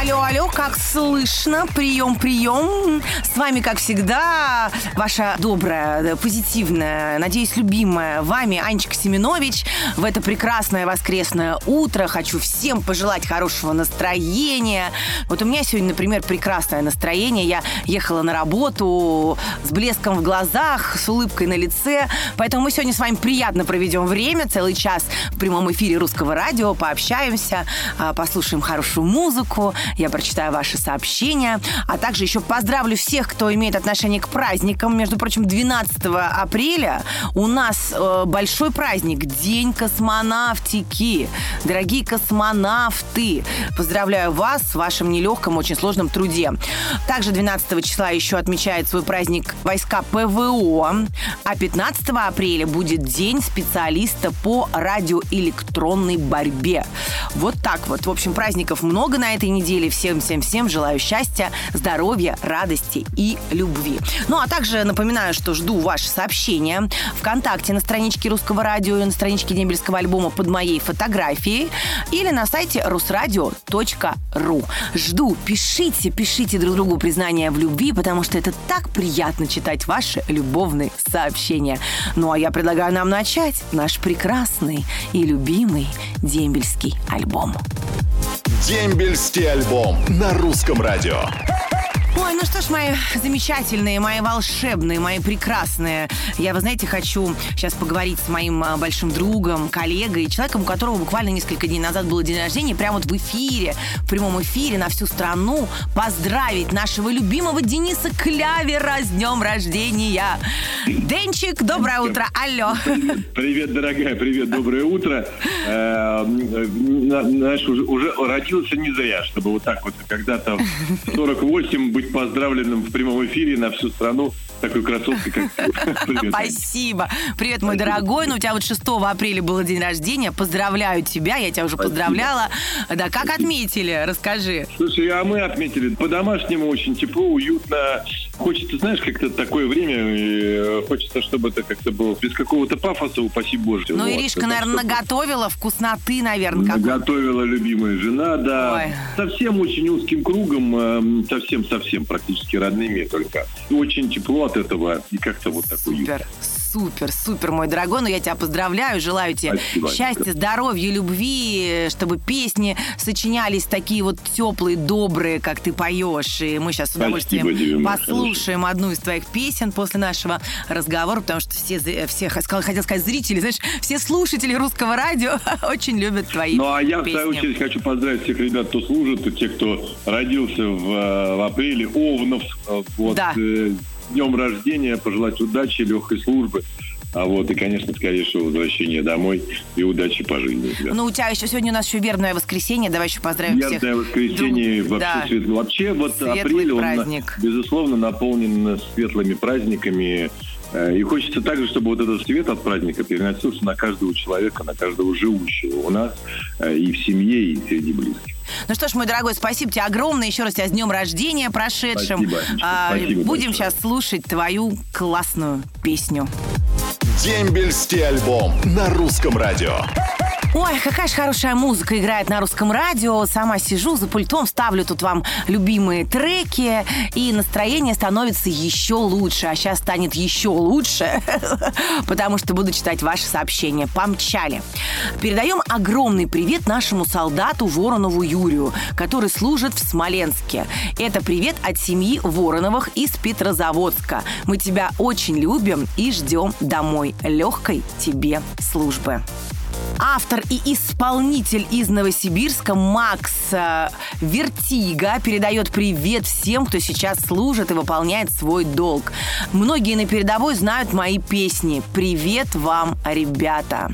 Алло, алло, как слышно? Прием, прием. С вами, как всегда, ваша добрая, позитивная, надеюсь, любимая вами Анечка Семенович. В это прекрасное воскресное утро хочу всем пожелать хорошего настроения. Вот у меня сегодня, например, прекрасное настроение. Я ехала на работу с блеском в глазах, с улыбкой на лице. Поэтому мы сегодня с вами приятно проведем время, целый час в прямом эфире русского радио, пообщаемся, а, послушаем хорошую музыку, я прочитаю ваши сообщения, а также еще поздравлю всех, кто имеет отношение к праздникам. Между прочим, 12 апреля у нас э, большой праздник, День космонавтики. Дорогие космонавты, поздравляю вас с вашим нелегком, очень сложном труде. Также 12 числа еще отмечает свой праздник войска ПВО, а 15 апреля будет День специалиста по радиоэлектронной борьбе. Вот так вот. В общем, праздников много на этой неделе неделе. Всем-всем-всем желаю счастья, здоровья, радости и любви. Ну, а также напоминаю, что жду ваши сообщения ВКонтакте на страничке Русского радио и на страничке Дембельского альбома под моей фотографией или на сайте русрадио.ру. Жду, пишите, пишите друг другу признания в любви, потому что это так приятно читать ваши любовные сообщения. Ну, а я предлагаю нам начать наш прекрасный и любимый дембельский альбом. Дембельский альбом на русском радио. Ой, ну что ж, мои замечательные, мои волшебные, мои прекрасные. Я, вы знаете, хочу сейчас поговорить с моим а, большим другом, коллегой, человеком, у которого буквально несколько дней назад было день рождения, прямо вот в эфире, в прямом эфире на всю страну поздравить нашего любимого Дениса Клявера с днем рождения. Денчик, доброе утро, алло. Привет, дорогая, привет, доброе утро. Знаешь, уже, уже родился не зря, чтобы вот так вот когда-то 48 быть поздравленным в прямом эфире на всю страну такой красоткой, как Привет. Спасибо. Привет, мой дорогой. Ну, у тебя вот 6 апреля было день рождения. Поздравляю тебя. Я тебя уже Спасибо. поздравляла. Да, как отметили? Расскажи. Слушай, а мы отметили по-домашнему очень тепло, уютно. Хочется, знаешь, как-то такое время, и хочется, чтобы это как-то было без какого-то пафоса, упаси Боже. Ну, вот, Иришка, наверное, чтобы... наготовила вкусноты, наверное. Как... Наготовила любимая жена, да. Ой. Совсем очень узким кругом, совсем-совсем, эм, практически родными только. Очень тепло от этого и как-то вот такой Супер, супер, супер, мой дорогой. Ну, я тебя поздравляю, желаю тебе Спасибо, счастья, здоровья, любви, чтобы песни сочинялись такие вот теплые, добрые, как ты поешь. И мы сейчас с удовольствием Спасибо, послушаем хорошо. одну из твоих песен после нашего разговора, потому что все, все хотел сказать зрители, знаешь, все слушатели русского радио очень любят твои Ну, а я, песни. в свою очередь, хочу поздравить всех ребят, кто служит, и тех, кто родился в, э, в апреле, Овнов, э, вот, да. Э, днем рождения, пожелать удачи, легкой службы. А вот и, конечно, скорейшего возвращения домой и удачи по жизни. Да. Ну, у тебя еще сегодня у нас еще вербное воскресенье. Давай еще поздравим верное всех. воскресенье друг... вообще, да. свет... вообще вот Светлый апрель, праздник. он, безусловно, наполнен светлыми праздниками. Э, и хочется также, чтобы вот этот свет от праздника переносился на каждого человека, на каждого живущего у нас э, и в семье, и среди близких. Ну что ж, мой дорогой, спасибо тебе огромное. Еще раз тебя с днем рождения прошедшим. Спасибо, а, спасибо Будем большое. сейчас слушать твою классную песню. Дембельский альбом на русском радио. Ой, какая же хорошая музыка играет на русском радио. Сама сижу за пультом, ставлю тут вам любимые треки, и настроение становится еще лучше. А сейчас станет еще лучше, потому что буду читать ваши сообщения. Помчали. Передаем огромный привет нашему солдату Воронову Юрию, который служит в Смоленске. Это привет от семьи Вороновых из Петрозаводска. Мы тебя очень любим и ждем домой. Легкой тебе службы. Автор и исполнитель из Новосибирска Макс э, Вертига передает привет всем, кто сейчас служит и выполняет свой долг. Многие на передовой знают мои песни. Привет вам, ребята.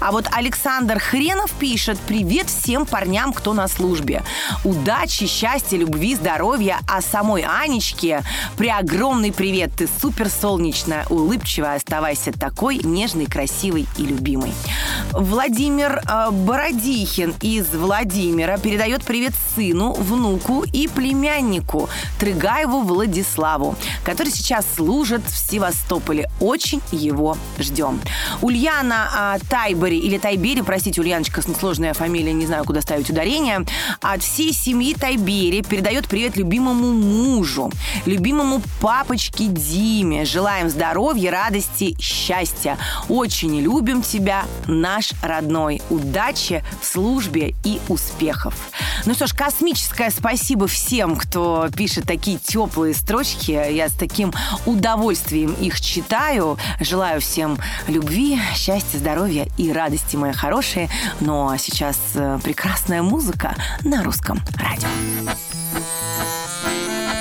А вот Александр Хренов пишет «Привет всем парням, кто на службе. Удачи, счастья, любви, здоровья, а самой Анечке преогромный привет. Ты супер солнечная, улыбчивая, оставайся такой нежной, красивой и любимой». Владимир э, Бородихин из Владимира передает привет сыну сыну, внуку и племяннику Трыгаеву Владиславу, который сейчас служит в Севастополе. Очень его ждем. Ульяна а, Тайбери или Тайбери, простите, Ульяночка, сложная фамилия, не знаю, куда ставить ударение, от всей семьи Тайбери передает привет любимому мужу, любимому папочке Диме. Желаем здоровья, радости, счастья. Очень любим тебя, наш родной. Удачи в службе и успехов. Ну что ж, космическое спасибо всем, кто пишет такие теплые строчки. Я с таким удовольствием их читаю. Желаю всем любви, счастья, здоровья и радости, мои хорошие. Ну а сейчас э, прекрасная музыка на русском радио.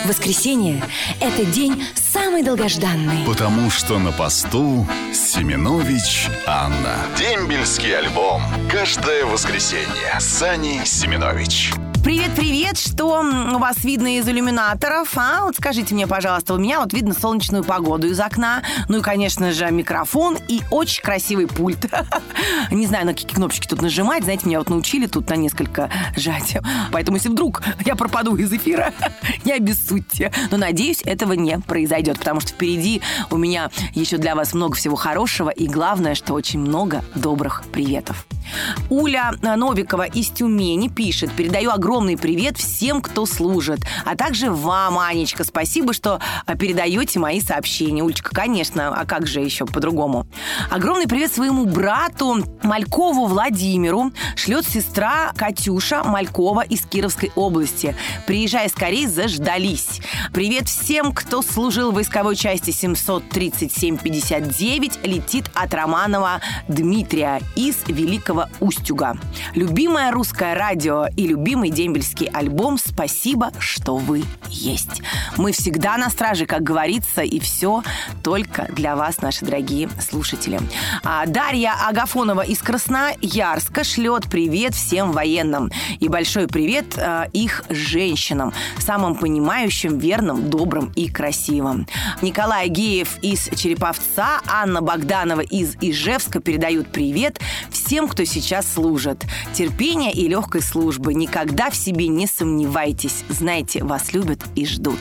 Воскресенье – это день самый долгожданный. Потому что на посту Семенович Анна. Дембельский альбом. Каждое воскресенье. Сани Семенович. Привет-привет, что у вас видно из иллюминаторов? А? Вот скажите мне, пожалуйста, у меня вот видно солнечную погоду из окна, ну и, конечно же, микрофон и очень красивый пульт. Не знаю, на какие кнопочки тут нажимать, знаете, меня вот научили тут на несколько жать. Поэтому, если вдруг я пропаду из эфира, не обессудьте. Но, надеюсь, этого не произойдет, потому что впереди у меня еще для вас много всего хорошего и, главное, что очень много добрых приветов. Уля Новикова из Тюмени пишет, передаю огромный привет всем, кто служит, а также вам, Анечка, спасибо, что а, передаете мои сообщения. Улечка, конечно, а как же еще по-другому? Огромный привет своему брату Малькову Владимиру шлет сестра Катюша Малькова из Кировской области. Приезжай скорее, заждались. Привет всем, кто служил в войсковой части 737-59, летит от Романова Дмитрия из Великого Великого Устюга. Любимое русское радио и любимый дембельский альбом «Спасибо, что вы есть». Мы всегда на страже, как говорится, и все только для вас, наши дорогие слушатели. А Дарья Агафонова из Красноярска шлет привет всем военным. И большой привет э, их женщинам, самым понимающим, верным, добрым и красивым. Николай Геев из Череповца, Анна Богданова из Ижевска передают привет всем, кто сейчас служат. Терпения и легкой службы. Никогда в себе не сомневайтесь. Знаете, вас любят и ждут.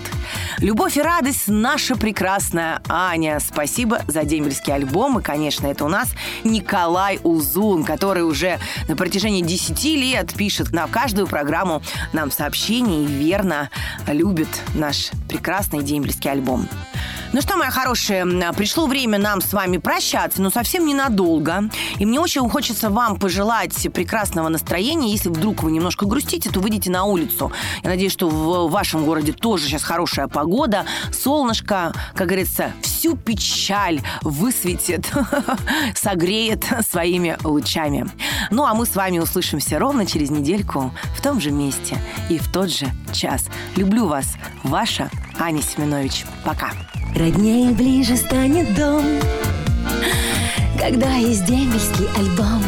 Любовь и радость наша прекрасная Аня. Спасибо за дембельский альбом. И, конечно, это у нас Николай Узун, который уже на протяжении 10 лет пишет на каждую программу нам сообщения и верно любит наш прекрасный дембельский альбом. Ну что, моя хорошая, пришло время нам с вами прощаться, но совсем ненадолго. И мне очень хочется вам пожелать прекрасного настроения. Если вдруг вы немножко грустите, то выйдите на улицу. Я надеюсь, что в вашем городе тоже сейчас хорошая погода, солнышко, как говорится, всю печаль высветит, согреет своими лучами. Ну, а мы с вами услышимся ровно через недельку в том же месте и в тот же час. Люблю вас, ваша Аня Семенович. Пока. Роднее ближе станет дом, когда есть дембельский альбом.